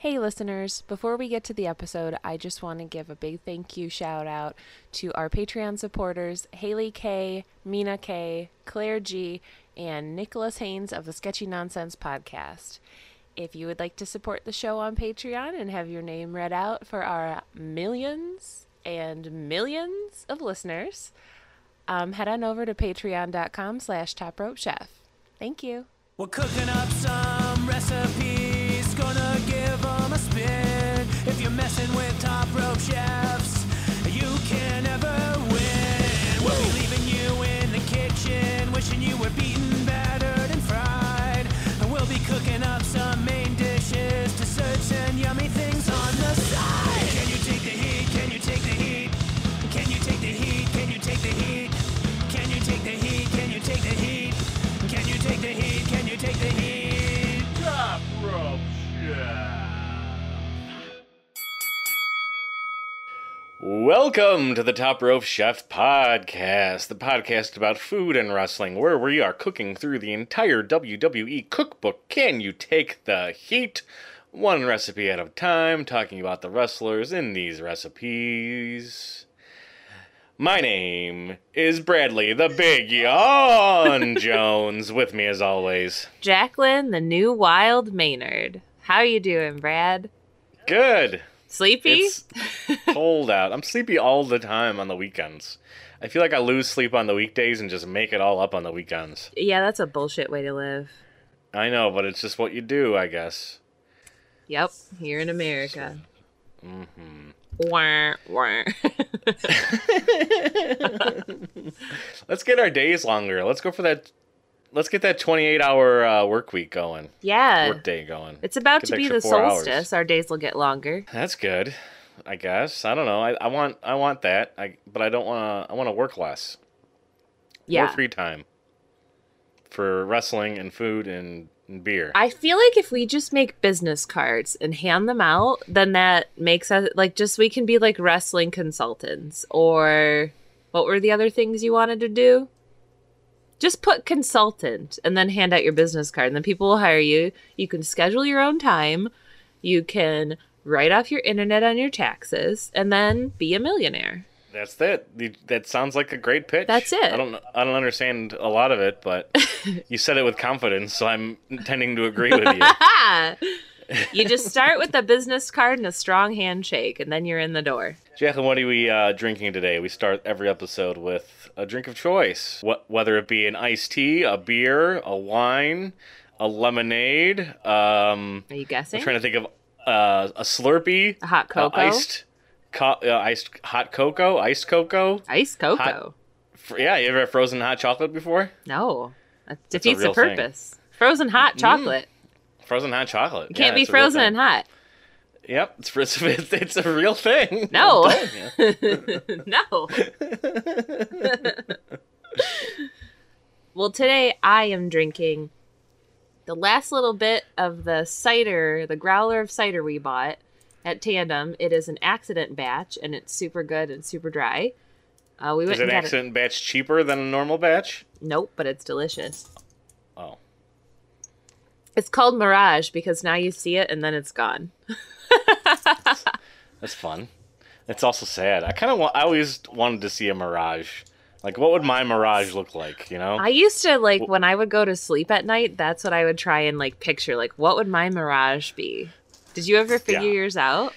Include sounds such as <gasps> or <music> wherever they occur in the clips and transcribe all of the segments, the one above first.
Hey, listeners, before we get to the episode, I just want to give a big thank you shout out to our Patreon supporters Haley K, Mina K, Claire G, and Nicholas Haynes of the Sketchy Nonsense podcast. If you would like to support the show on Patreon and have your name read out for our millions and millions of listeners, um, head on over to patreon.com slash top rope chef. Thank you. We're cooking up some recipes, gonna give 'em a spin. If you're messing with top rope chefs, you can never win. We'll be leaving you in the kitchen, wishing you were beaten, battered, and fried. And we'll be cooking up some main dishes, desserts, and yummy things on the side. Can you take the heat? Can you take the heat? Can you take the heat? Can you take the heat? Can you take the heat? Can you take the heat? Can you take the heat? Can you take the heat? Welcome to the Top Rope Chef Podcast, the podcast about food and wrestling, where we are cooking through the entire WWE cookbook. Can you take the heat? One recipe at a time, talking about the wrestlers in these recipes. My name is Bradley, the Big Yawn <laughs> Jones, with me as always. Jacqueline, the new wild Maynard. How you doing, Brad? Good. Sleepy? It's cold out. I'm sleepy all the time on the weekends. I feel like I lose sleep on the weekdays and just make it all up on the weekends. yeah, that's a bullshit way to live. I know, but it's just what you do, I guess. Yep, here in America. Mm-hmm. Wah, wah. <laughs> Let's get our days longer. Let's go for that. Let's get that 28 hour uh, work week going. yeah, Work day going. it's about Get to be the four hours. solstice. Our days will get longer. That's good. I guess. I don't know. I, I want I want that. I but I don't want to. I want to work less. Yeah. More free time. For wrestling and food and, and beer. I feel like if we just make business cards and hand them out, then that makes us like just we can be like wrestling consultants or what were the other things you wanted to do? Just put consultant and then hand out your business card and then people will hire you. You can schedule your own time. You can write off your internet on your taxes and then be a millionaire. That's it. That sounds like a great pitch. That's it. I don't. I don't understand a lot of it, but <laughs> you said it with confidence, so I'm tending to agree with you. <laughs> You just start with a business card and a strong handshake and then you're in the door. Jacqueline, what are we uh, drinking today? We start every episode with a drink of choice, what, whether it be an iced tea, a beer, a wine, a lemonade. Um, Are you guessing? I'm trying to think of uh, a Slurpee, A hot uh, cocoa? iced, co- uh, iced hot cocoa, iced cocoa. Ice cocoa. Fr- yeah, you ever had frozen hot chocolate before? No, that defeats the real thing. purpose. Frozen hot chocolate. Frozen hot chocolate. It can't be frozen and hot. Yep, it's, <laughs> it's, it's a real thing. No. I'm telling <laughs> you. no. <laughs> well, today I am drinking the last little bit of the cider, the growler of cider we bought at Tandem. It is an accident batch, and it's super good and super dry. Uh, we went Is an got it. accident batch cheaper than a normal batch? Nope, but it's delicious. Oh. It's called Mirage because now you see it and then it's gone. <laughs> That's fun. It's also sad. I kind of want. I always wanted to see a mirage. Like, what would my mirage look like? You know? I used to like when I would go to sleep at night, that's what I would try and like picture. Like, what would my mirage be? Did you ever figure Yeah. yours out?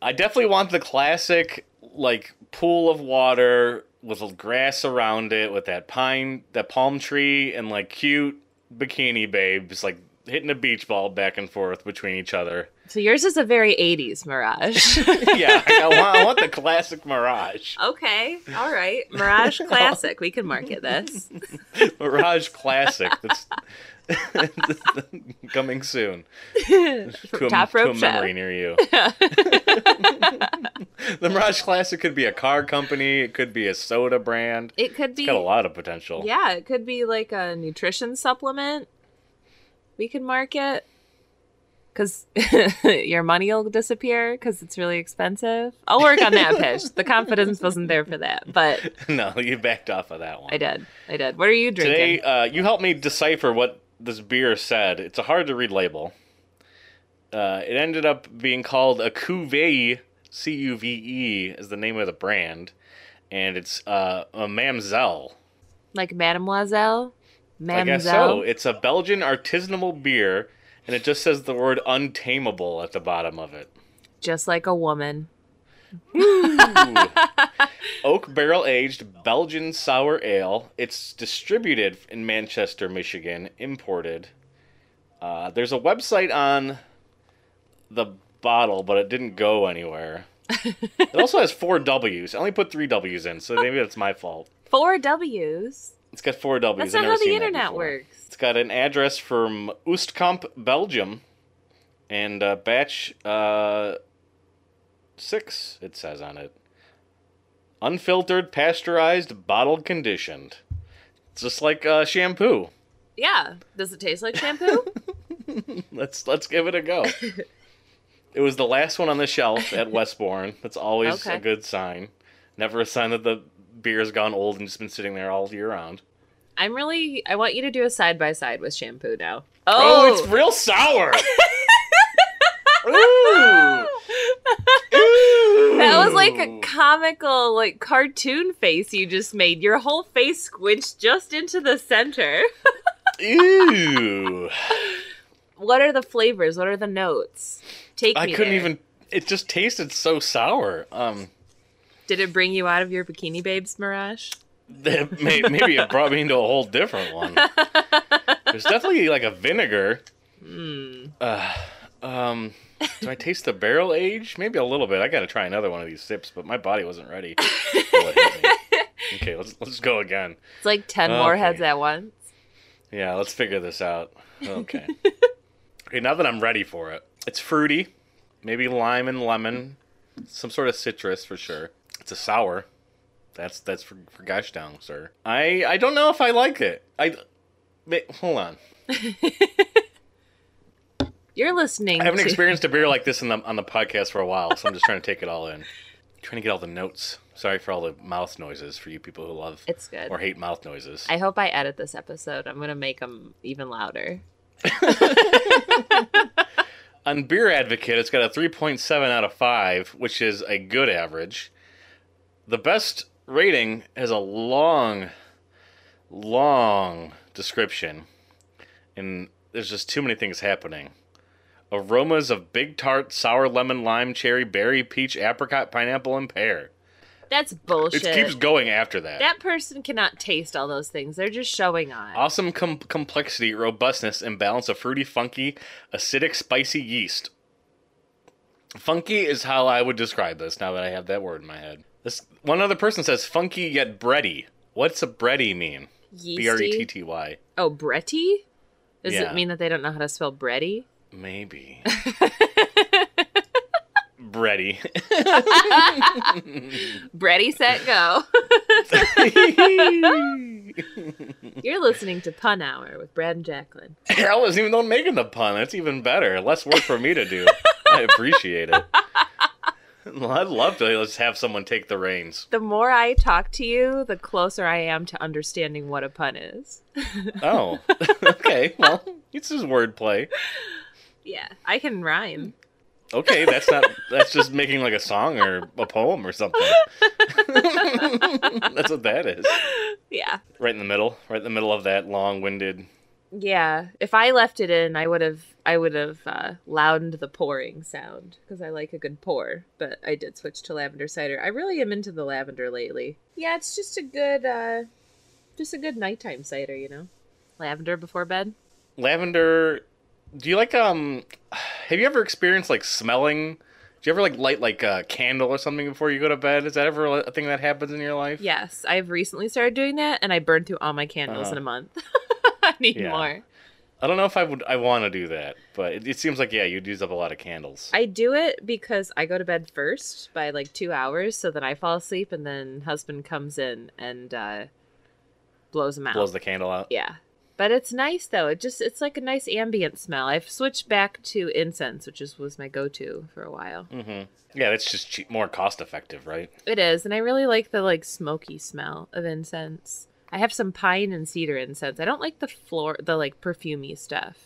I definitely want the classic, like pool of water with grass around it, with that pine, that palm tree, and like cute bikini babes, like hitting a beach ball back and forth between each other. So yours is a very 80s mirage. <laughs> yeah, I, want, I want the classic mirage. okay. All right. Mirage <laughs> classic. We can market this. <laughs> Mirage classic. That's coming soon. to a, Top to a Rope memory near you. the Mirage Classic could be a car company. It could be a soda brand. It could be Got a lot of potential. Yeah, it could be like a nutrition supplement. We could market because <laughs> your money will disappear because it's really expensive. I'll work on that pitch. The <laughs> confidence wasn't there for that, but <laughs> no, you backed off of that one. I did. I did. What are you drinking? Today, uh, you helped me decipher what this beer said. It's a hard to read label. Uh, it ended up being called a Cuvée, C U V E, is the name of the brand, and it's uh, a Mamselle. Like Mademoiselle? I guess so. It's a Belgian artisanal beer, and it just says the word untamable at the bottom of it. Just like a woman. <laughs> Oak barrel aged Belgian sour ale. It's distributed in Manchester, Michigan, imported. Uh, there's a website on the bottle, but it didn't go anywhere. <laughs> it also has four W's. I only put three W's in, so maybe that's my fault. Four W's. It's got four W's. That's I've not never how the internet works. It's got an address from Oostkamp, Belgium, and uh, batch uh, six. It says on it, unfiltered, pasteurized, bottle conditioned. It's Just like uh, shampoo. Yeah. Does it taste like shampoo? <laughs> Let's let's give it a go. <laughs> it was the last one on the shelf at Westborn. That's always Okay. a good sign. Never a sign that the beer's gone old and just been sitting there all year round. I'm really. I want you to do a side by side with shampoo now. Oh, it's real sour. <laughs> Ooh. Ooh. <laughs> That was like a comical, like cartoon face you just made. Your whole face squinched just into the center. Ew. <laughs> what are the flavors? What are the notes? Take I couldn't there. even. It just tasted so sour. Um, Did it bring you out of your bikini babes mirage? <laughs> may, maybe it brought me into a whole different one. There's <laughs> definitely like a vinegar. Hmm. Uh, um, do I taste the barrel age? Maybe a little bit. I got to try another one of these sips, but my body wasn't ready. <laughs> for what hit me. okay, let's let's go again. It's like ten more heads at once. Yeah, let's figure this out. Okay. okay, now that I'm ready for it, it's fruity, maybe lime and lemon, some sort of citrus for sure. It's a sour. That's that's for for gosh down, sir. I I don't know if I like it. I ma- hold on. <laughs> You're listening I haven't to experienced a beer <laughs> like this in the, on the podcast for a while, so I'm just trying to take it all in. Trying to get all the notes. Sorry for all the mouth noises for you people who love It's good. or hate mouth noises. I hope I edit this episode. I'm gonna make them even louder. <laughs> On Beer Advocate, it's got a 3.7 out of 5, which is a good average. The best rating has a long, long description, and there's just too many things happening. Aromas of big tart, sour lemon, lime, cherry, berry, peach, apricot, pineapple, and pear. That's bullshit. It keeps going after that. that person cannot taste all those things. They're just showing on. Awesome com- complexity, robustness, and balance of fruity, funky, acidic, spicy yeast. Funky is how I would describe this now that I have that word in my head. This one other person says funky yet bready. What's a bready mean? B R E T. T Y. Oh, Bretty? Does Yeah. it mean that they don't know how to spell bready? Maybe. <laughs> bready. <laughs> Bretty, set, go. <laughs> You're listening to Pun Hour with Brad and Jacqueline. I wasn't even making the pun. That's even better. Less work for me to do. I appreciate it. <laughs> Well, I'd love to just have someone take the reins. The more I talk to you, the closer I am to understanding what a pun is. <laughs> Oh, <laughs> okay. Well, it's just wordplay. Yeah, I can rhyme. Okay, that's not. That's just making like a song or a poem or something. that's what that is. Yeah. Right in the middle. Right in the middle of that long-winded. Yeah, if I left it in, I would have I would have uh, loudened the pouring sound because I like a good pour. But I did switch to lavender cider. I really am into the lavender lately. Yeah, it's just a good, uh, just a good nighttime cider, you know. Lavender before bed. Lavender. Do you like um? Have you ever experienced like smelling? Do you ever like light like a candle or something before you go to bed? Is that ever a thing that happens in your life? Yes, I've recently started doing that, and I burned through all my candles Uh-huh. in a month. <laughs> I <laughs> need Yeah. more. I don't know if I would. I want to do that, but it, it seems like yeah, you'd use up a lot of candles. I do it because I go to bed first by like two hours, so then I fall asleep, and then husband comes in and uh, blows them out. Blows the candle out. Yeah. But it's nice though. It just it's like a nice ambient smell. I've switched back to incense, which is was my go-to for a while. hmm Yeah, that's just cheap, more cost effective, right? It is, and I really like the like smoky smell of incense. I have some pine and cedar incense. I don't like the floor the like perfumey stuff.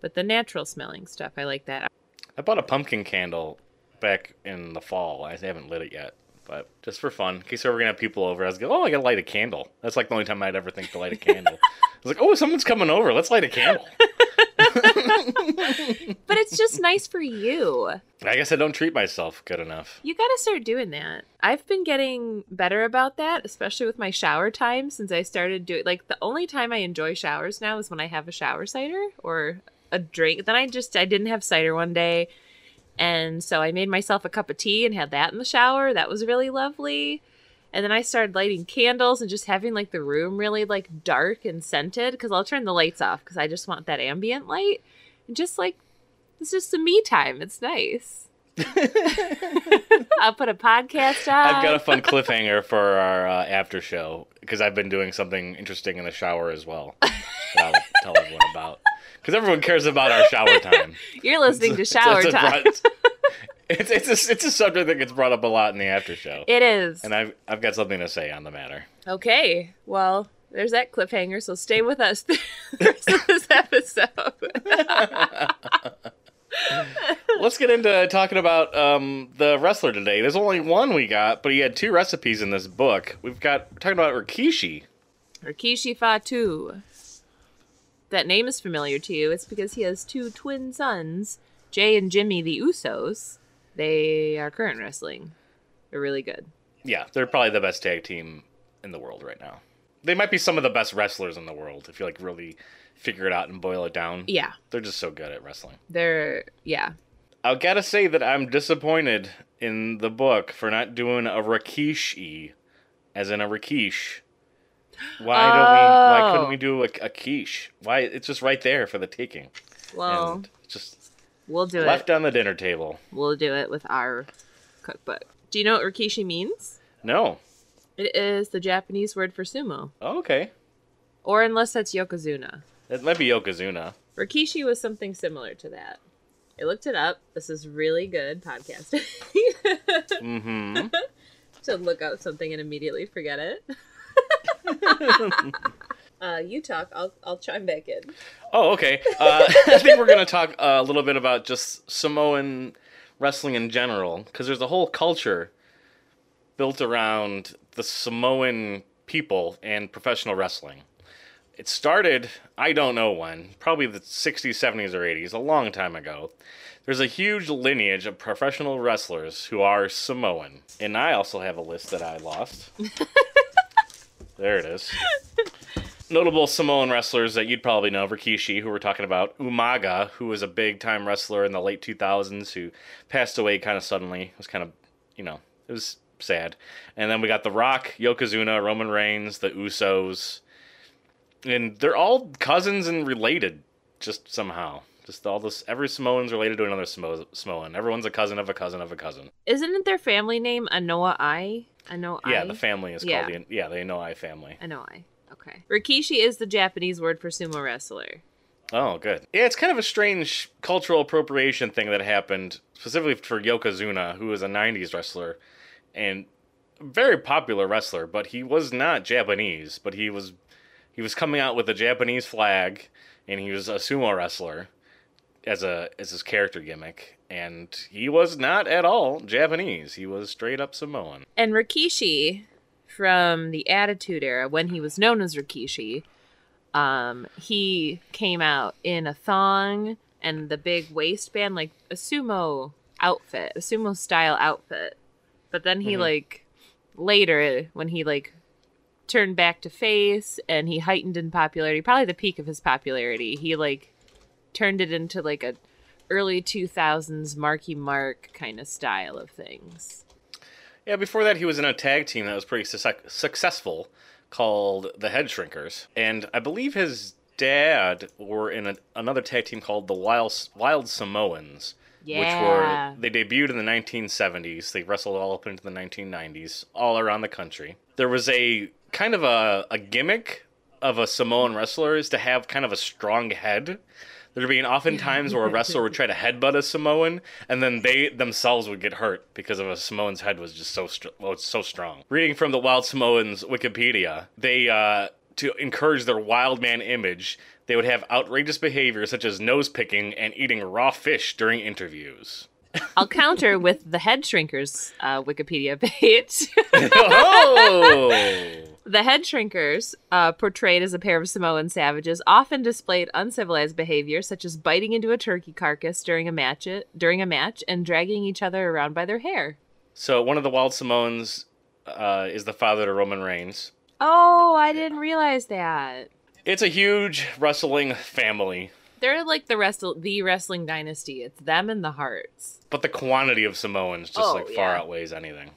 But the natural smelling stuff, I like that. I bought a pumpkin candle back in the fall. I haven't lit it yet, but just for fun, in case we're gonna have people over, I was like, oh, I gotta light a candle. That's like the only time I'd ever think to light a candle. <laughs> I was like, oh, someone's coming over. Let's light a candle. <laughs> <laughs> But it's just nice for you. I guess I don't treat myself good enough. You gotta start doing that. I've been getting better about that, especially with my shower time since I started doing like the only time I enjoy showers now is when I have a shower cider or a drink. Then I just I didn't have cider one day. And so I made myself a cup of tea and had that in the shower. That was really lovely. And then I started lighting candles and just having like the room really like dark and scented because I'll turn the lights off because I just want that ambient light. And just like it's just some me time. It's nice. <laughs> I'll put a podcast on. I've got a fun cliffhanger for our uh, after show because I've been doing something interesting in the shower as well. That I'll tell everyone about because everyone cares about our shower time. You're listening to shower It's time. It's it's a, it's a subject that gets brought up a lot in the after show, It is. and I've I've got something to say on the matter. Okay. Well, there's that cliffhanger, so stay with us <laughs> through the rest of this episode. <laughs> Let's get into talking about um, the wrestler today. There's only one we got, but he had two recipes in this book. We've got we're talking about Rikishi. Rikishi Fatu. That name is familiar to you. It's because he has two twin sons, Jay and Jimmy the Usos. They are current wrestling. They're really good. Yeah, they're probably the best tag team in the world right now. They might be some of the best wrestlers in the world if you like really figure it out and boil it down. Yeah. They're just so good at wrestling. They're yeah. I gotta say that I'm disappointed in the book for not doing a Rikishi, as in a Rikish. Why don't we? Why couldn't Oh. we do a, a quiche? Why it's just right there for the taking, Well, and just we'll do left it. Left on the dinner table. We'll do it with our cookbook. Do you know what Rikishi means? No. It is the Japanese word for sumo. Oh, okay. Or unless that's Yokozuna. It might be Yokozuna. Rikishi was something similar to that. I looked it up. This is really good podcasting. Mm-hmm. <laughs> to look up something and immediately forget it. <laughs> uh, you talk. I'll I'll chime back in. Oh, okay. Uh, I think we're gonna talk uh, a little bit about just Samoan wrestling in general, because there's a whole culture built around the Samoan people and professional wrestling. It started, I don't know when, probably the 60s, 70s, or 80s, a long time ago. There's a huge lineage of professional wrestlers who are Samoan. And I also have a list that I lost. <laughs> there it is. Notable Samoan wrestlers that you'd probably know Rikishi, who we're talking about, Umaga, who was a big time wrestler in the late 2000s, who passed away kind of suddenly. It was kind of, you know, it was sad. And then we got The Rock, Yokozuna, Roman Reigns, the Usos. And they're all cousins and related, just somehow. Just all this, every Samoan's related to another Samo- Samoan. Everyone's a cousin of a cousin of a cousin. Isn't it their family name Anoa'i? Anoa Yeah, the family is Yeah. called the, yeah, the Anoa'i family. Anoa'i. Okay. Rikishi is the Japanese word for sumo wrestler. Oh, good. Yeah, it's kind of a strange cultural appropriation thing that happened specifically for Yokozuna, who was a 90s wrestler and very popular wrestler, but he was not Japanese, but he was he was coming out with a Japanese flag and he was a sumo wrestler as a as his character gimmick and he was not at all Japanese. He was straight up Samoan. And Rikishi, from the Attitude Era, when he was known as Rikishi, um, he came out in a thong and the big waistband, like a sumo outfit, a sumo style outfit. But then he Mhm. like later when he like turned back to face and he heightened in popularity, probably the peak of his popularity, he like turned it into like a early 2000s Marky Mark kind of style of things. Yeah, before that, he was in a tag team that was pretty su- successful called the Head Shrinkers. And I believe his dad were in a, another tag team called the Wild, Wild Samoans, Yeah. which were, they debuted in the 1970s. They wrestled all up into the 1990s, all around the country. There was a kind of a, a gimmick of a Samoan wrestler is to have kind of a strong head. There'd be often times where a wrestler would <laughs> try to headbutt a Samoan, and then they themselves would get hurt because of a Samoan's head was just so str- well, it's so strong. Reading from the Wild Samoans Wikipedia, they uh, to encourage their wild man image, they would have outrageous behavior such as nose picking and eating raw fish during interviews. I'll counter with the head shrinkers uh, Wikipedia page. <laughs> oh! <laughs> the head shrinkers, uh, portrayed as a pair of Samoan savages, often displayed uncivilized behavior such as biting into a turkey carcass during a match during a match and dragging each other around by their hair. So one of the wild Samoans uh, is the father to Roman Reigns. Oh, I didn't realize that. It's a huge wrestling family, They're like the wrestle the wrestling dynasty. It's them and the Hearts. but the quantity of Samoans just Oh, like far yeah. outweighs anything.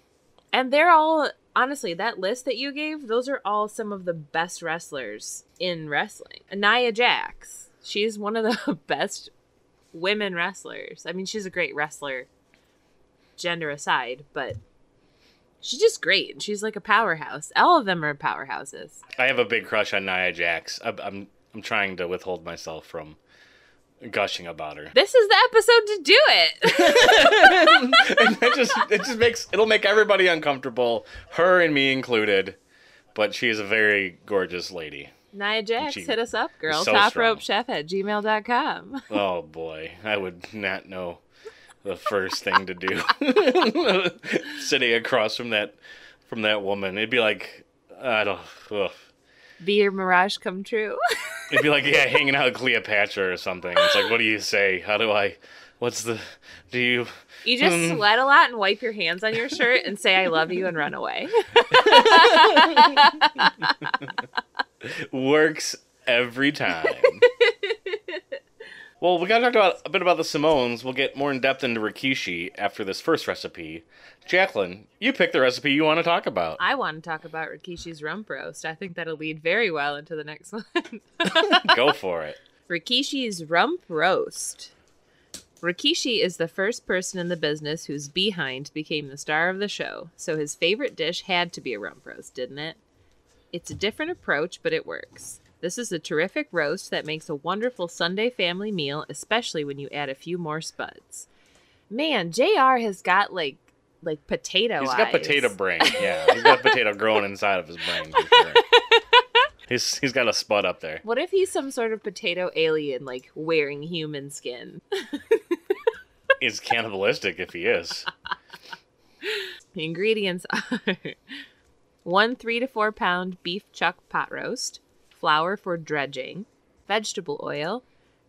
And they're all honestly, that list that you gave, those are all some of the best wrestlers in wrestling. Nia Jax, she's one of the <laughs> best women wrestlers. I mean, she's a great wrestler, gender aside, but she's just great. She's like a powerhouse. All of them are powerhouses. I have a big crush on Nia Jax. I'm I'm, I'm trying to withhold myself from gushing about her. This is the episode to do it. <laughs> and it just it just makes it'll make everybody uncomfortable, her and me included. But she is a very gorgeous lady. Nia Jax, hit us up, girl. so Top rope chef at gmail.com. <laughs> Oh boy, I would not know the first thing to do. <laughs> Sitting across from that from that woman, it'd be like I don't. Ugh. Be your mirage come true. <laughs> It'd be like yeah, hanging out with Cleopatra or something. It's like, what do you say? How do I? What's the? Do you? You just Hmm. sweat a lot and wipe your hands on your shirt and say I love you and run away. <laughs> <laughs> works every time. Well, we got to talk about a bit about the Samoans. We'll get more in depth into Rikishi after this first recipe. Jacqueline, you pick the recipe you want to talk about. I want to talk about Rikishi's rump roast. I think that'll lead very well into the next one. <laughs> Go for it. Rikishi's rump roast. Rikishi is the first person in the business whose behind became the star of the show, so his favorite dish had to be a rump roast, didn't it? It's a different approach, but it works. This is a terrific roast that makes a wonderful Sunday family meal, especially when you add a few more spuds. Man, JR has got like like potato He's eyes. got potato brain. Yeah, he's got potato <laughs> growing inside of his brain. Sure. <laughs> He's he's got a spud up there. What if he's some sort of potato alien, like wearing human skin? <laughs> He's cannibalistic if he is. The ingredients are one three to four pound beef chuck pot roast, flour for dredging, vegetable oil,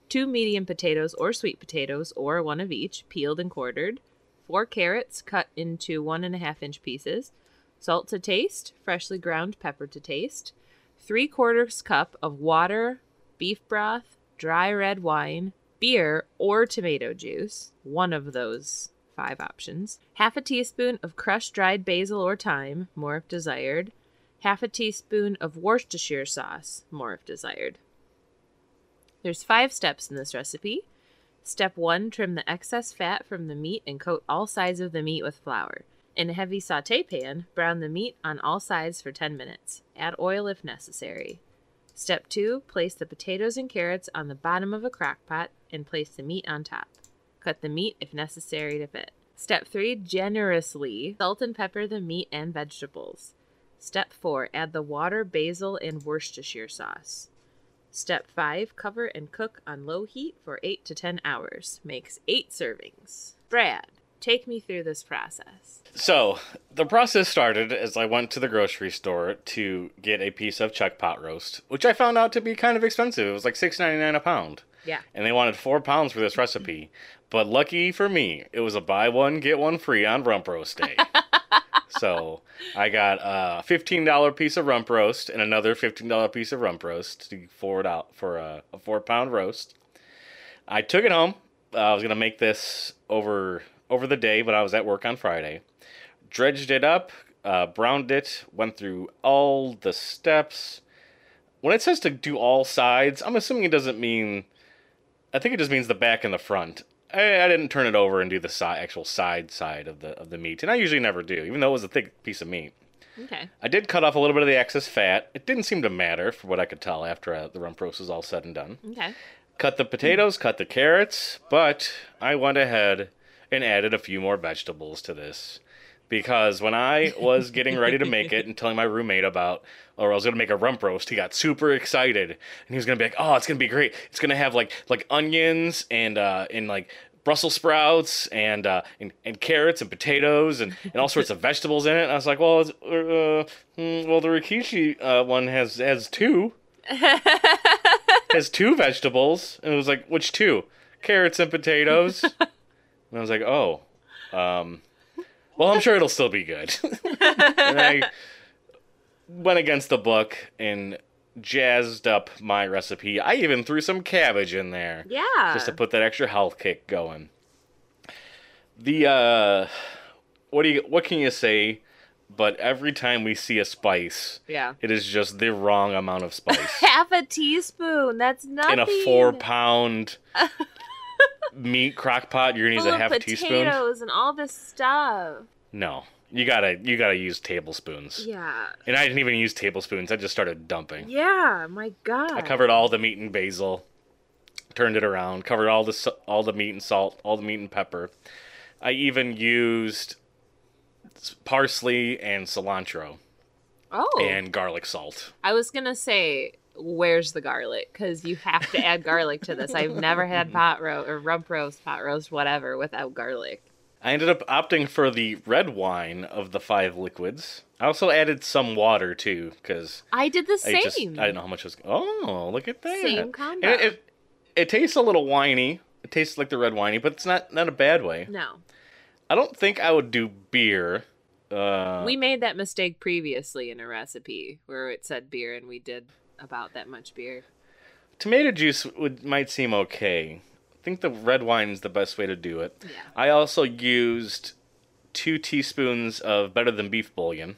two medium potatoes or sweet potatoes or one of each, peeled and quartered, four carrots cut into one and a half inch pieces, salt to taste, freshly ground pepper to taste, three quarters cup of water, beef broth, dry red wine, beer, or tomato juice, one of those five options, half a teaspoon of crushed dried basil or thyme, more if desired, half a teaspoon of Worcestershire sauce, more if desired. There's five steps in this recipe. Step 1 Trim the excess fat from the meat and coat all sides of the meat with flour. In a heavy saute pan, brown the meat on all sides for 10 minutes. Add oil if necessary. Step 2 Place the potatoes and carrots on the bottom of a crock pot and place the meat on top. Cut the meat if necessary to fit. Step 3 Generously salt and pepper the meat and vegetables. Step 4 Add the water, basil, and Worcestershire sauce. Step 5 Cover and cook on low heat for 8 to 10 hours. Makes 8 servings. Brad, take me through this process. So the process started as I went to the grocery store to get a piece of chuck pot roast, which I found out to be kind of expensive. It was like six ninety nine a pound. Yeah. and they wanted four pounds for this recipe. But lucky for me, it was a buy one get one free on rump roast day. <laughs> so I got a fifteen dollar piece of rump roast and another fifteen dollar piece of rump roast to forward out for a, a four pound roast. I took it home. Uh, I was gonna make this over over the day, but I was at work on Friday. Dredged it up, uh, browned it, went through all the steps. When it says to do all sides, I'm assuming it doesn't mean. I think it just means the back and the front. I, I didn't turn it over and do the si- actual side side of the of the meat, and I usually never do, even though it was a thick piece of meat. Okay. I did cut off a little bit of the excess fat. It didn't seem to matter, for what I could tell after uh, the rump roast was all said and done. Okay. Cut the potatoes, cut the carrots, but I went ahead and added a few more vegetables to this because when I was getting ready to make it <laughs> and telling my roommate about, or I was gonna make a rump roast, he got super excited and he was gonna be like, "Oh, it's gonna be great! It's gonna have like like onions and uh and like Brussels sprouts and uh and, and carrots and potatoes and, and all sorts of vegetables in it." And I was like, "Well, it's, uh, mm, well, the rikishi uh, one has has two." has two vegetables. And it was like, which two? Carrots and potatoes. <laughs> and I was like, oh, um, well, I'm sure it'll still be good. <laughs> and I went against the book and jazzed up my recipe. I even threw some cabbage in there Yeah. just to put that extra health kick going. The uh, what do you what can you say? But every time we see a spice, yeah. it is just the wrong amount of spice. <laughs> Half a teaspoon. That's nothing. in a four pound <laughs> meat crock pot, you're gonna use a half a teaspoon. potatoes and all this stuff. No, you gotta you gotta use tablespoons. Yeah. And I didn't even use tablespoons. I just started dumping. Yeah. My God. I covered all the meat and basil, turned it around, covered all the all the meat and salt, all the meat and pepper. I even used parsley and cilantro Oh. and garlic salt. I was gonna say, where's the garlic? Because you have to add garlic to this. I've never had <laughs> pot roast or rump roast, pot roast, whatever, without garlic. I ended up opting for the red wine of the five liquids. I also added some water too, because I did the I same. just I didn't know how much was. Oh, look at that! Same combo. It, it it tastes a little winey. It tastes like the red winey, but it's not not a bad way. no, I don't think I would do beer. Uh, we made that mistake previously in a recipe where it said beer, and we did about that much beer. tomato juice would might seem okay. I think the red wine is the best way to do it. Yeah. I also used two teaspoons of better than beef bouillon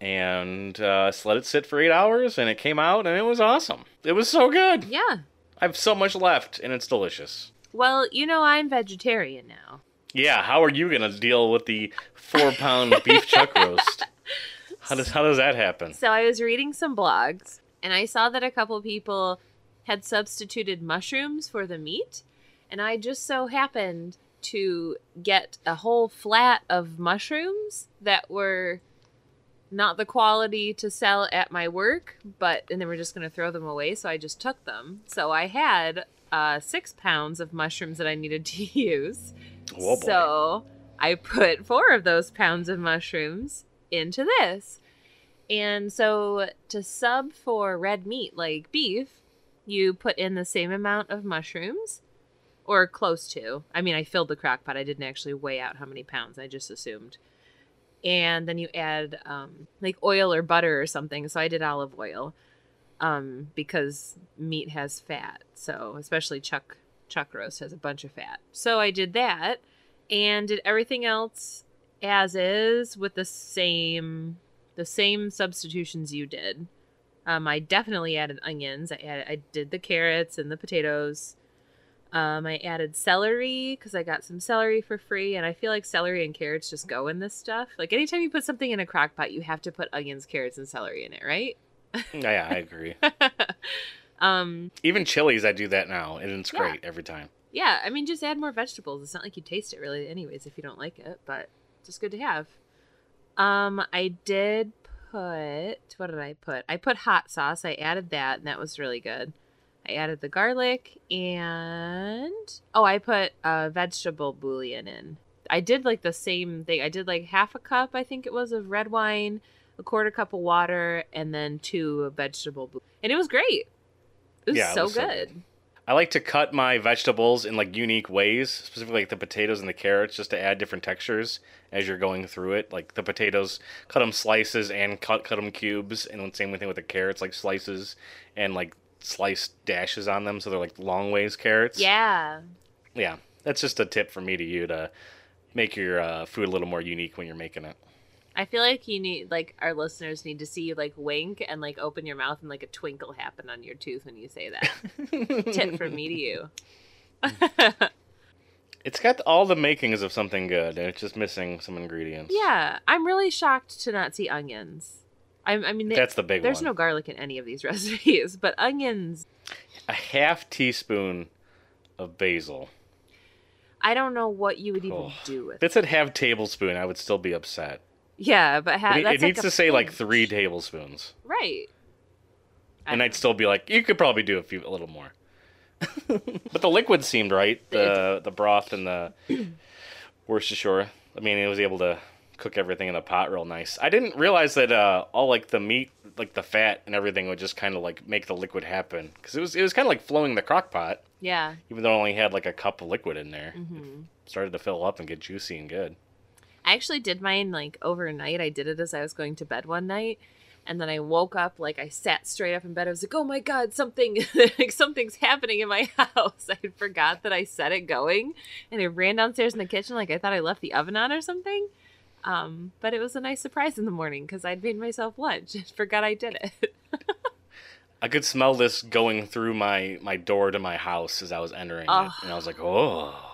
and uh, just let it sit for eight hours, and it came out, and it was awesome. It was so good. Yeah. I have so much left, and it's delicious. Well, you know, I'm vegetarian now. Yeah, how are you gonna deal with the four pound beef chuck roast? <laughs> How does how does that happen? So I was reading some blogs and I saw that a couple people had substituted mushrooms for the meat. And I just so happened to get a whole flat of mushrooms that were not the quality to sell at my work, but and they were just going to throw them away. So I just took them. So I had uh, six pounds of mushrooms that I needed to <laughs> use. Oh. So I put four of those pounds of mushrooms into this. And so to sub for red meat like beef, you put in the same amount of mushrooms or close to. I mean, I filled the crock pot. I didn't actually weigh out how many pounds. I just assumed. And then you add um, like oil or butter or something. So I did olive oil um, because meat has fat. So especially chuck chuck roast has a bunch of fat. So I did that and did everything else as is with the same the same substitutions you did. Um, I definitely added onions. I added, I did the carrots and the potatoes. Um, I added celery because I got some celery for free, and I feel like celery and carrots just go in this stuff. Like anytime you put something in a crock pot, you have to put onions, carrots, and celery in it, right? <laughs> Yeah, I agree. <laughs> um, Even chilies, I do that now, and it's Yeah. great every time. yeah, I mean, just add more vegetables. It's not like you taste it really, anyways, if you don't like it, but just good to have. Um, I did put what did I put? I put hot sauce. I added that, and that was really good. I added the garlic and oh, I put uh, vegetable bouillon in. I did like the same thing. I did like half a cup, I think it was, of red wine, a quarter cup of water, and then two of vegetable bouillon, and it was great. It was Yeah, it so was so good. I like to cut my vegetables in like unique ways, specifically like the potatoes and the carrots, just to add different textures as you're going through it. Like the potatoes, cut them slices and cut cut them cubes, and the same thing with the carrots, like slices and like sliced dashes on them, so they're like long ways carrots. Yeah. yeah. That's just a tip from me to you to make your uh, food a little more unique when you're making it. I feel like you need like our listeners need to see you like wink and like open your mouth and like a twinkle happen on your tooth when you say that. <laughs> Tip from me to you. <laughs> It's got all the makings of something good, and it's just missing some ingredients. yeah, I'm really shocked to not see onions. I, I mean, they, That's the big there's one. no garlic in any of these <laughs> recipes, but onions. A half teaspoon of basil. I don't know what you would even Oh. do with If it said have tablespoon, I would still be upset. Yeah, but ha- it, it like needs to say like three tablespoons, Right. And. I'd still be like, you could probably do a few, a little more. <laughs> but the liquid seemed right. The the broth and the <clears throat> Worcestershire. I mean, it was able to cook everything in the pot real nice. I didn't realize that uh, all like the meat, like the fat and everything, would just kind of like make the liquid happen because it was it was kind of like flowing the crock pot, Yeah. even though it only had like a cup of liquid in there. hmm Started to fill up and get juicy and good. I actually did mine like overnight. I did it as I was going to bed one night. And then I woke up, like I sat straight up in bed. I was like, "Oh my god, something, <laughs> like something's happening in my <laughs> house." I forgot that I set it going, and I ran downstairs in the kitchen like I thought I left the oven on or something. Um, but it was a nice surprise in the morning because I'd made myself lunch and <laughs> forgot I did it. I could smell this going through my my door to my house as I was entering it, Oh. and I was like, "Oh,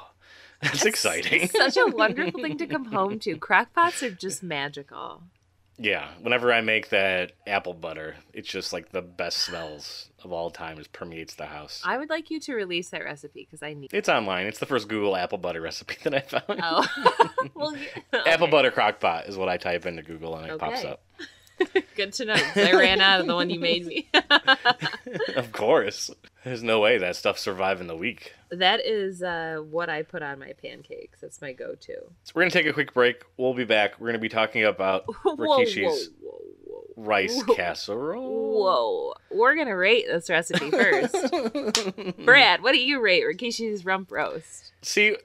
that's exciting." <laughs> Such a wonderful thing to come home to. <laughs> Crockpots are just magical. yeah, whenever I make that apple butter, it's just like the best smells of all time. Just permeates the house. I would like you to release that recipe because I need. It's online. It's the first Google apple butter recipe <laughs> that I found. Oh, well, yeah. Apple butter crock pot is what I type into Google and it pops up. <laughs> Good to know. I ran out of the one you made me. <laughs> of course. There's no way that stuff surviving the week. that is uh, what I put on my pancakes. That's my go-to. So we're gonna take a quick break. We'll be back. We're gonna be talking about <laughs> Whoa, whoa, Rikishi's whoa, whoa. rice casserole. Whoa. We're going to rate this recipe first. Brad, what do you rate Rikishi's rump roast? See,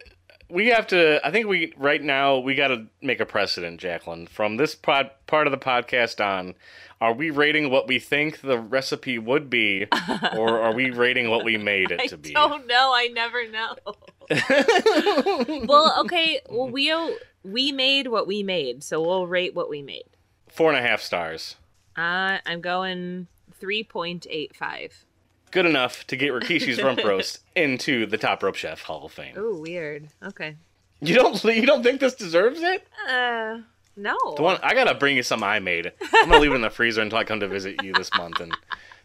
we have to. I think we right now we got to make a precedent, Jacqueline. From this pod, part of the podcast on, are we rating what we think the recipe would be, <laughs> or are we rating what we made it I to be? don't know. I never know. <laughs> well, okay. Well, we we made what we made, so we'll rate what we made. Four and a half stars. Uh, I'm going 3.85. Good enough to get Rikishi's rump <laughs> roast into the Top Rope Chef Hall of Fame. Oh, weird. Okay. You don't <laughs> you don't think this deserves it? Uh, no. The one I gotta bring you some I made. I'm gonna leave it in the freezer until I come to visit you this month, and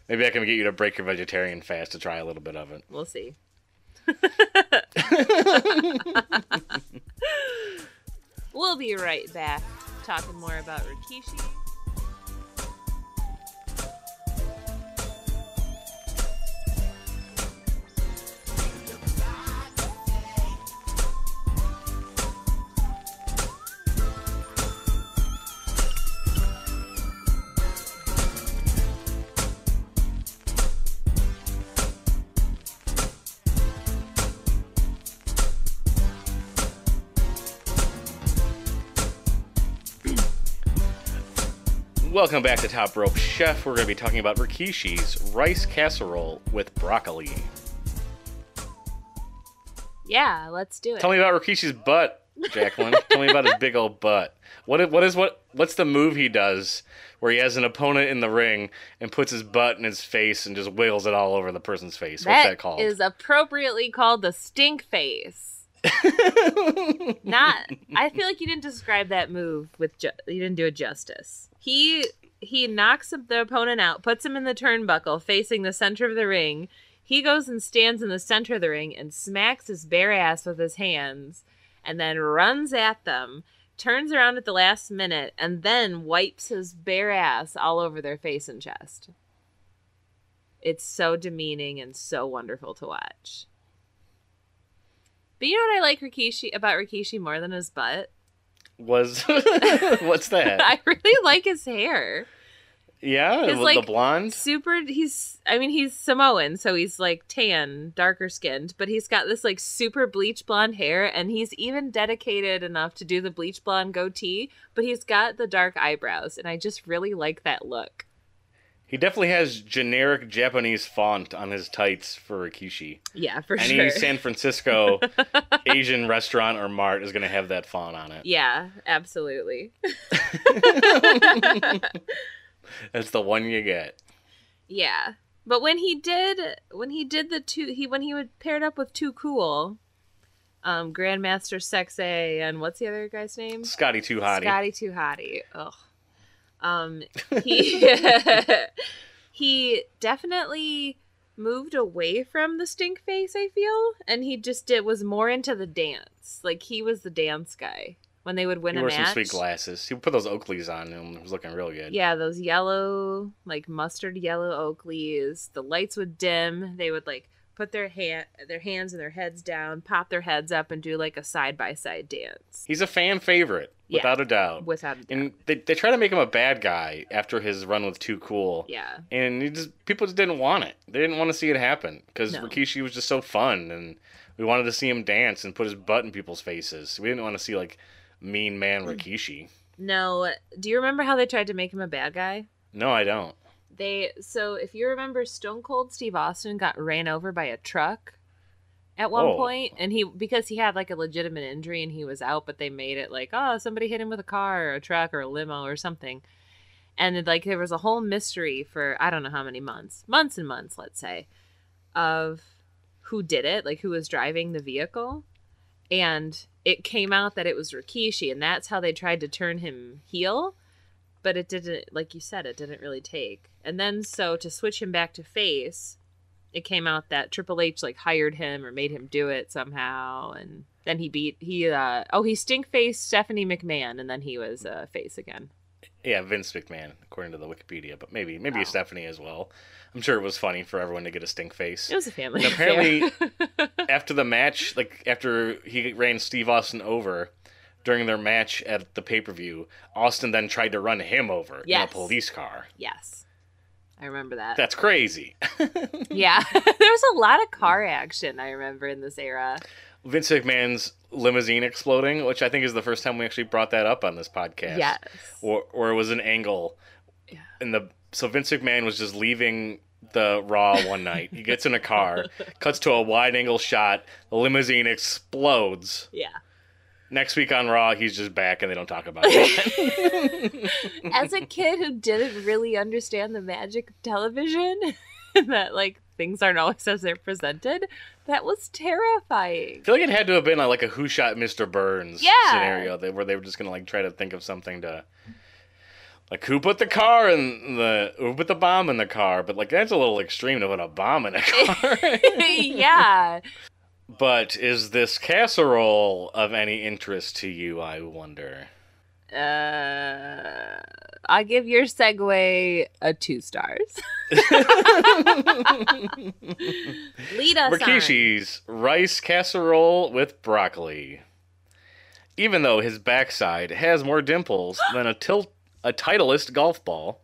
maybe I can get you to break your vegetarian fast to try a little bit of it. We'll see. <laughs> we'll be right back talking more about Rikishi. Welcome back to Top Rope Chef. We're gonna be talking about Rikishi's rice casserole with broccoli. Yeah, let's do it. Tell me about Rikishi's butt, Jacqueline. <laughs> Tell me about his big old butt. What what is what what's the move he does where he has an opponent in the ring and puts his butt in his face and just wiggles it all over the person's face? What's that called? is appropriately called the stink face. <laughs> Not. I feel like you didn't describe that move with. Ju- you didn't do it justice. He he knocks the opponent out, puts him in the turnbuckle, facing the center of the ring. He goes and stands in the center of the ring and smacks his bare ass with his hands, and then runs at them. Turns around at the last minute and then wipes his bare ass all over their face and chest. It's so demeaning and so wonderful to watch. But you know what I like Rikishi about Rikishi more than his butt? Was <laughs> what's that? <laughs> I really like his hair. Yeah, His, like, the blonde. Super he's I mean he's Samoan, so he's like tan, darker skinned, but he's got this like super bleach blonde hair and he's even dedicated enough to do the bleach blonde goatee, but he's got the dark eyebrows and I just really like that look. He definitely has generic Japanese font on his tights for Rikishi. Yeah, for Any sure. Any San Francisco <laughs> Asian restaurant or mart is going to have that font on it. yeah, absolutely. <laughs> That's the one you get. Yeah. But when he did when he did the two he when he would paired up with Too Cool, um, Grandmaster Sexay and what's the other guy's name? Scotty Too Hottie. Scotty Too Hottie. Ugh. Um <laughs> he <laughs> he definitely moved away from the stink face, I feel, and he just did was more into the dance. Like he was the dance guy when they would win He a wore match. some sweet glasses. He would put those Oakleys on and it was looking real good. Yeah, those yellow, like mustard yellow Oakleys. The lights would dim. They would like put their hand, their hands and their heads down, pop their heads up, and do like a side by side dance. He's a fan favorite, Yeah. without a doubt. Without a doubt. and they, they try to make him a bad guy after his run with Too Cool. yeah, And he just people just didn't want it. They didn't want to see it happen because No. Rikishi was just so fun, and we wanted to see him dance and put his butt in people's faces. We didn't want to see like mean man Mm. Rikishi. no. Do you remember how they tried to make him a bad guy? No, I don't. They so if you remember, Stone Cold Steve Austin got ran over by a truck at one Oh. point, and he because he had like a legitimate injury and he was out, but they made it like oh somebody hit him with a car or a truck or a limo or something, and it, like there was a whole mystery for I don't know how many months, months and months, let's say, of who did it, like who was driving the vehicle, and it came out that it was Rikishi, and that's how they tried to turn him heel but it didn't like you said it didn't really take. And then so to switch him back to face it came out that triple h like hired him or made him do it somehow and then he beat he uh oh he stink faced stephanie mcmahon and then he was uh face again Yeah, Vince McMahon, according to the Wikipedia, but maybe maybe Oh. Stephanie as well. I'm sure it was funny for everyone to get a stink face. it was a family And apparently- <laughs> after the match, like after he ran Steve Austin over during their match at the pay per view, Austin then tried to run him over Yes. in a police car. yes i remember that That's crazy. <laughs> yeah <laughs> there was a lot of car action i remember in this era Vince McMahon's limousine exploding, which I think is the first time we actually brought that up on this podcast. yes Or or it was an angle Yeah. in the so Vince McMahon was just leaving the Raw one night. He gets in a car, <laughs> cuts to a wide angle shot, the limousine explodes. yeah Next week on Raw, he's just back and they don't talk about it. <laughs> as a kid who didn't really understand the magic of television <laughs> that like things aren't always as they're presented that was terrifying I feel like it had to have been a, like a Who Shot Mr. Burns Yeah. scenario that, where they were just gonna like try to think of something to like who put the car in the who put the bomb in the car, but like that's a little extreme to put a bomb in a car. <laughs> yeah but is this casserole of any interest to you? I wonder. uh i give your segue a two stars <laughs> lead us on. Rice casserole with broccoli. Even though his backside has more dimples <gasps> than a tilt a titleist golf ball,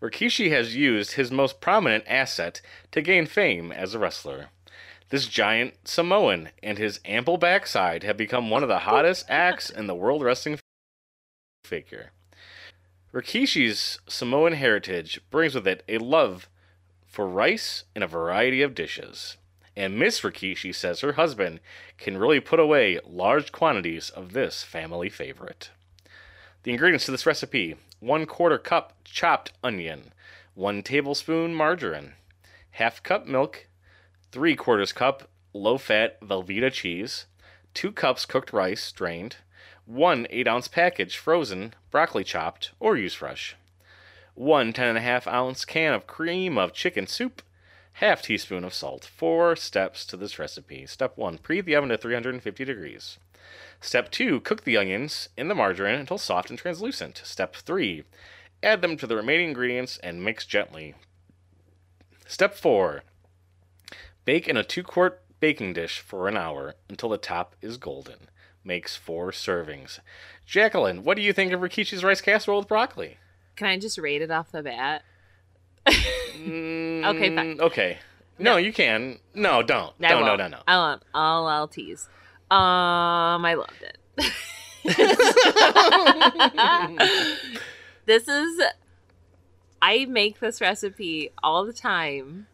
Rikishi has used his most prominent asset to gain fame as a wrestler. This giant Samoan and his ample backside have become one of the hottest <laughs> acts in the world wrestling figure. Rikishi's Samoan heritage brings with it a love for rice and a variety of dishes. And Miss Rikishi says her husband can really put away large quantities of this family favorite. The ingredients to this recipe one quarter cup chopped onion, one tablespoon margarine, half cup milk, three quarters cup low fat Velveeta cheese, two cups cooked rice drained, one 8 ounce package frozen broccoli chopped or use fresh, one 10.5 ounce can of cream of chicken soup, half teaspoon of salt. Four steps to this recipe. Step 1 preheat the oven to 350 degrees. Step 2 cook the onions in the margarine until soft and translucent. Step 3 add them to the remaining ingredients and mix gently. Step 4 bake in a 2 quart baking dish for an hour until the top is golden. Makes four servings. Jacqueline, what do you think of Rikishi's rice casserole with broccoli? can i just rate it off the bat Mm, Okay, fine. Okay. No, you can. No, don't. No, no, no, no. I won't. I'll, I'll tease. Um, I loved it. <laughs> <laughs> this is. I make this recipe all the time,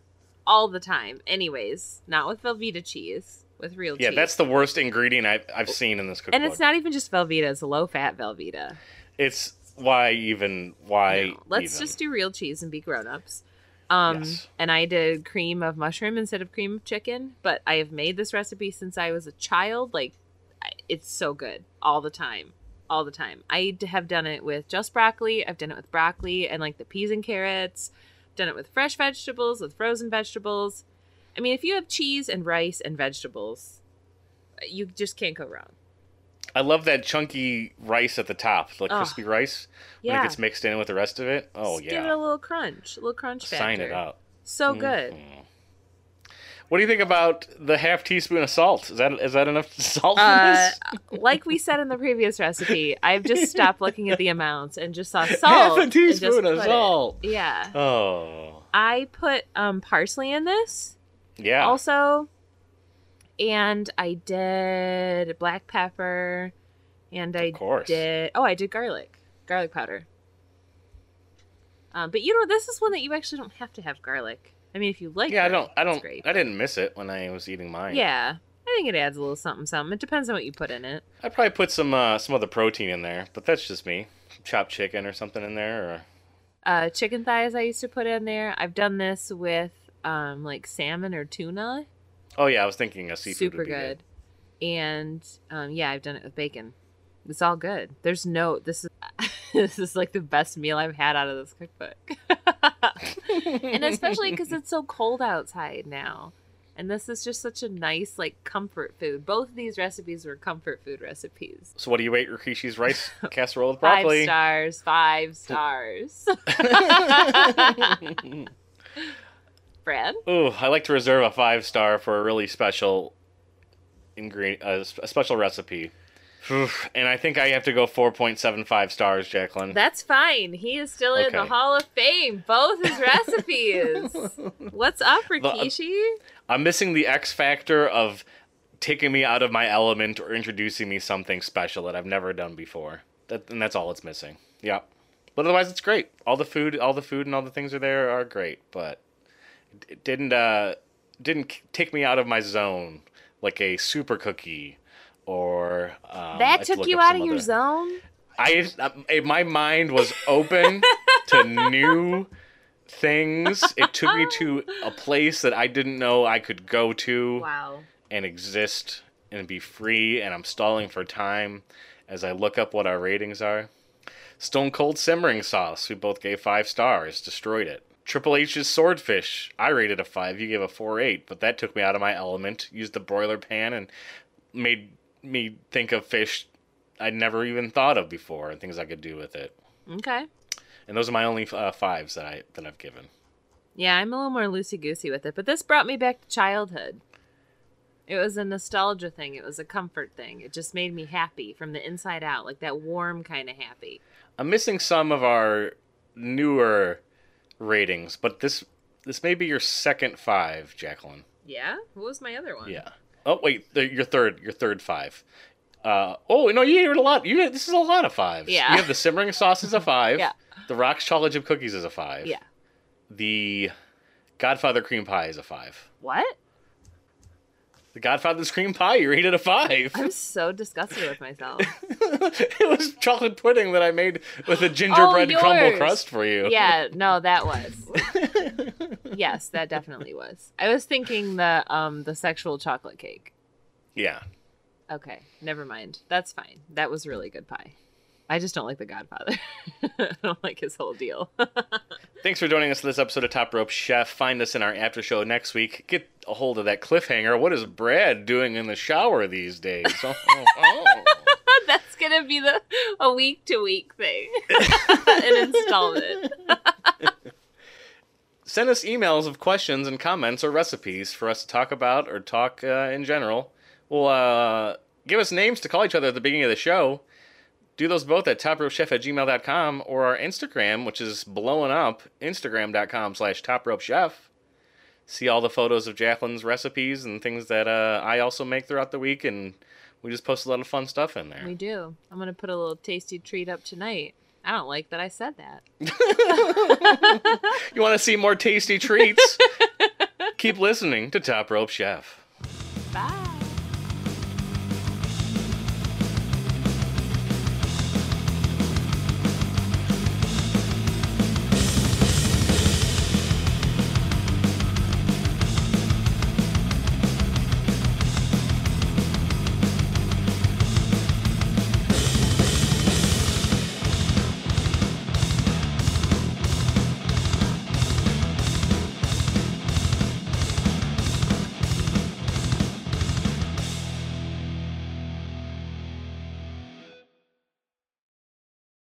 all the time. Anyways, not with Velveeta cheese, with real Yeah, cheese. that's the worst ingredient I've, I've seen in this cookbook. and it's not even just Velveeta; it's low fat Velveeta. It's why even why. No, let's even? just do real cheese and be grown ups. Um, Yes. and I did cream of mushroom instead of cream of chicken, but I have made this recipe since I was a child. Like, it's so good all the time, all the time. I have done it with just broccoli. I've done it with broccoli and like the peas and carrots. Done it with fresh vegetables, with frozen vegetables. I mean, if you have cheese and rice and vegetables, you just can't go wrong. I love that chunky rice at the top, like Oh, crispy rice when yeah. it gets mixed in with the rest of it. Oh Just Give it a little crunch, a little crunch factor. sign it out. So good. Mm-hmm. What do you think about the half teaspoon of salt? Is that is that enough <laughs> salt for Uh, this? like we said in the previous recipe, I've just <laughs> stopped looking at the amounts and just saw Half salt. a teaspoon of put it. salt. Yeah. Oh, I put um, parsley in this yeah. also, and I did black pepper, and I did oh I did garlic, garlic powder. Um, but you know this is one that you actually don't have to have garlic. I mean, if you like, yeah, I don't. I don't. Great. I didn't miss it when I was eating mine. Yeah, I think it adds a little something, something. It depends on what you put in it. I probably put some uh, some other protein in there, but that's just me. Chopped chicken or something in there, or Uh, chicken thighs I used to put in there. I've done this with um, like salmon or tuna. oh yeah, I was thinking a seafood Super would be good. And um, yeah, I've done it with bacon. It's all good. There's no. This is <laughs> this is like the best meal I've had out of this cookbook. <laughs> and especially because it's so cold outside now. And this is just such a nice like comfort food. Both of these recipes were comfort food recipes. So what do you rate Rikishi's rice <laughs> casserole with broccoli? Five stars. Five stars. Brad. Ooh, I like to reserve a five star for a really special ingredient, uh, a special recipe. And I think I have to go 4.75 stars, Jacqueline. That's fine. He is still in the Hall of Fame. Both his <laughs> recipes. What's up, Rikishi? I'm missing the X factor of taking me out of my element or introducing me something special that I've never done before. That, and that's all it's missing. Yeah. But otherwise, it's great. All the food, all the food, and all the things are there are great. But it didn't uh, didn't take me out of my zone like a super cookie or um, that have to took you out of your other- zone? I uh, my mind was open <laughs> to new things. It took me to a place that I didn't know I could go to Wow. and exist and be free. And I'm stalling for time as I look up what our ratings are. Stone Cold Simmering Sauce, we both gave five stars, destroyed it. Triple H's Swordfish, I rated a five, you gave a four eight, but that took me out of my element. Used the broiler pan and made me think of fish I'd never even thought of before and things I could do with it. Okay. And those are my only uh, fives that I that I've given. Yeah, I'm a little more loosey goosey with it, but this brought me back to childhood. It was a nostalgia thing. It was a comfort thing. It just made me happy from the inside out, like that warm kind of happy. I'm missing some of our newer ratings, but this this may be your second five, Jacqueline. Yeah. What was my other one? Yeah. Oh wait, your third, your third five. Uh, oh no, you it a lot. You this is a lot of fives. Yeah. You have the simmering sauce is a <laughs> five. Yeah. The Rock's chocolate chip cookies is a five. Yeah. The Godfather cream pie is a five. What? The Godfather's cream pie, you rated a five. I'm so disgusted with myself. <laughs> it was chocolate pudding that I made with a gingerbread Oh, crumble crust for you. yeah, no, that was. <laughs> yes, that definitely was. I was thinking the um the sexual chocolate cake. Yeah. Okay, never mind. That's fine. That was really good pie. I just don't like the Godfather. <laughs> I don't like his whole deal. <laughs> Thanks for joining us for this episode of Top Rope Chef. Find us in our after show next week. Get a hold of that cliffhanger. What is Brad doing in the shower these days? Oh, oh, oh. <laughs> That's gonna be the a week to week thing, an installment. Send us emails of questions and comments or recipes for us to talk about or talk uh, in general. We'll uh, give us names to call each other at the beginning of the show. Do those both at topropechef at gmail.com or our Instagram, which is blowing up, instagram.com slash topropechef. See all the photos of Jacqueline's recipes and things that uh, I also make throughout the week, and we just post a lot of fun stuff in there. We do. I'm gonna put a little tasty treat up tonight. I don't like that I said that. <laughs> You want to see more tasty treats? <laughs> Keep listening to Top Rope Chef. Bye.